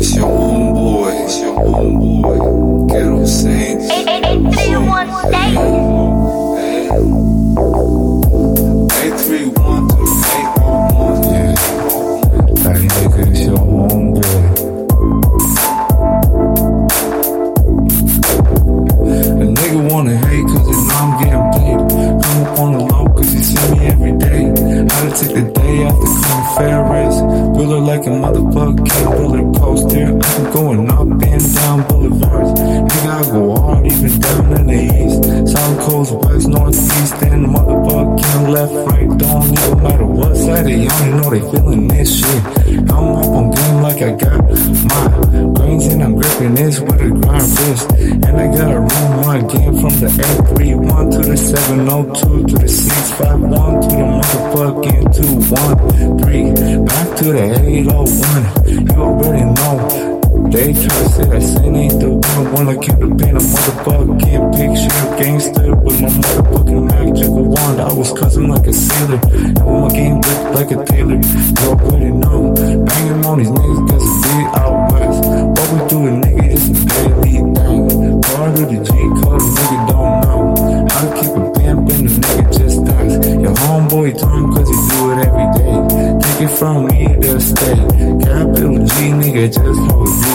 熊 boy，熊 boy。take the day off the St. Ferris. We like a motherfucking roller coaster. I'm going up and down boulevards. Nigga, I go hard even down in the east. South coast, west, north, east, and motherfucking left, right, don't even matter they on, know they feeling this shit. I'm up on game like I got my greens and I'm gripping this with a grind wrist. And I got a room one game from the 831 to the 702 to the 651 to the motherfucking 213. Back to the 801. You already know. They try to say that sin ain't the one. Wanna keep the pain a motherfucking picture gangster with my motherfucking magic wand. I was cussing like a sailor. And with my game whipped like a tailor. You already know. Banging on these niggas It from me, they'll stay. Capital G, nigga, just hold G.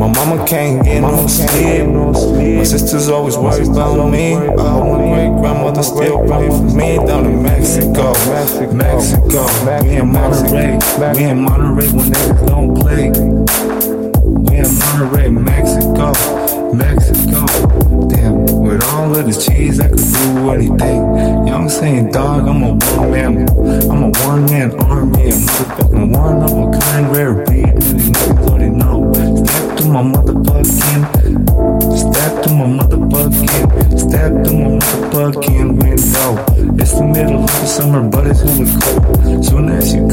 My mama can't get no sleep. My sister's always worried about me. My great grandmother still praying for me down in Mexico. Mexico. We in Monterey. We in Monterey when niggas don't play. We in Monterey, Mexico. Mexico. Damn, with all of this cheese, I could do anything. Saying, dog, I'm a one man. I'm a one man army. A motherfucking one of a kind, rare breed. And these niggas already know. Step to my motherfucking. Step to my motherfucking. Step to my motherfucking window. It's the middle of the summer, but it's hella cold. Soon as you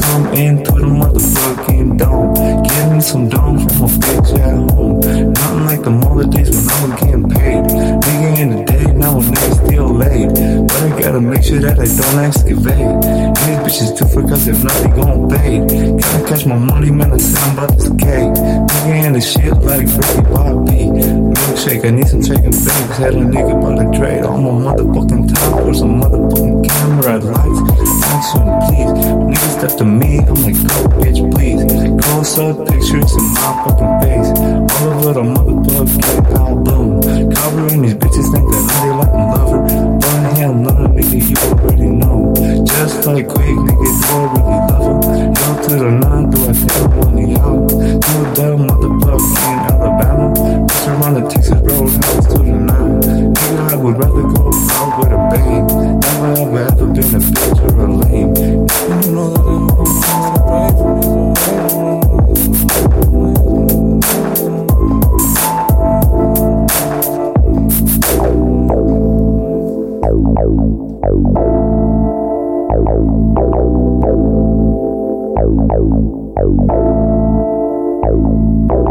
that I don't excavate. And these bitches too for cause if not, they gon' pay. Gotta catch my money, man, I said I'm about this cake. Nigga in the shit like Freddie Bobby. Milkshake, I need some chicken fingers. Had a nigga by the trade on my motherfucking top or some motherfucking camera lights. Action, please. Niggas step to me, I'm like, go, bitch, please. Close up pictures in my fucking face. All over the motherfucking album, boom. Covering these bitches, think that I'm Like quick niggas, don't really love him. Down to the line, do I feel when he out? To the motherfucker in Alabama. Rush around the Texas roadhouse to the nine. Nigga, I would rather go Thank you.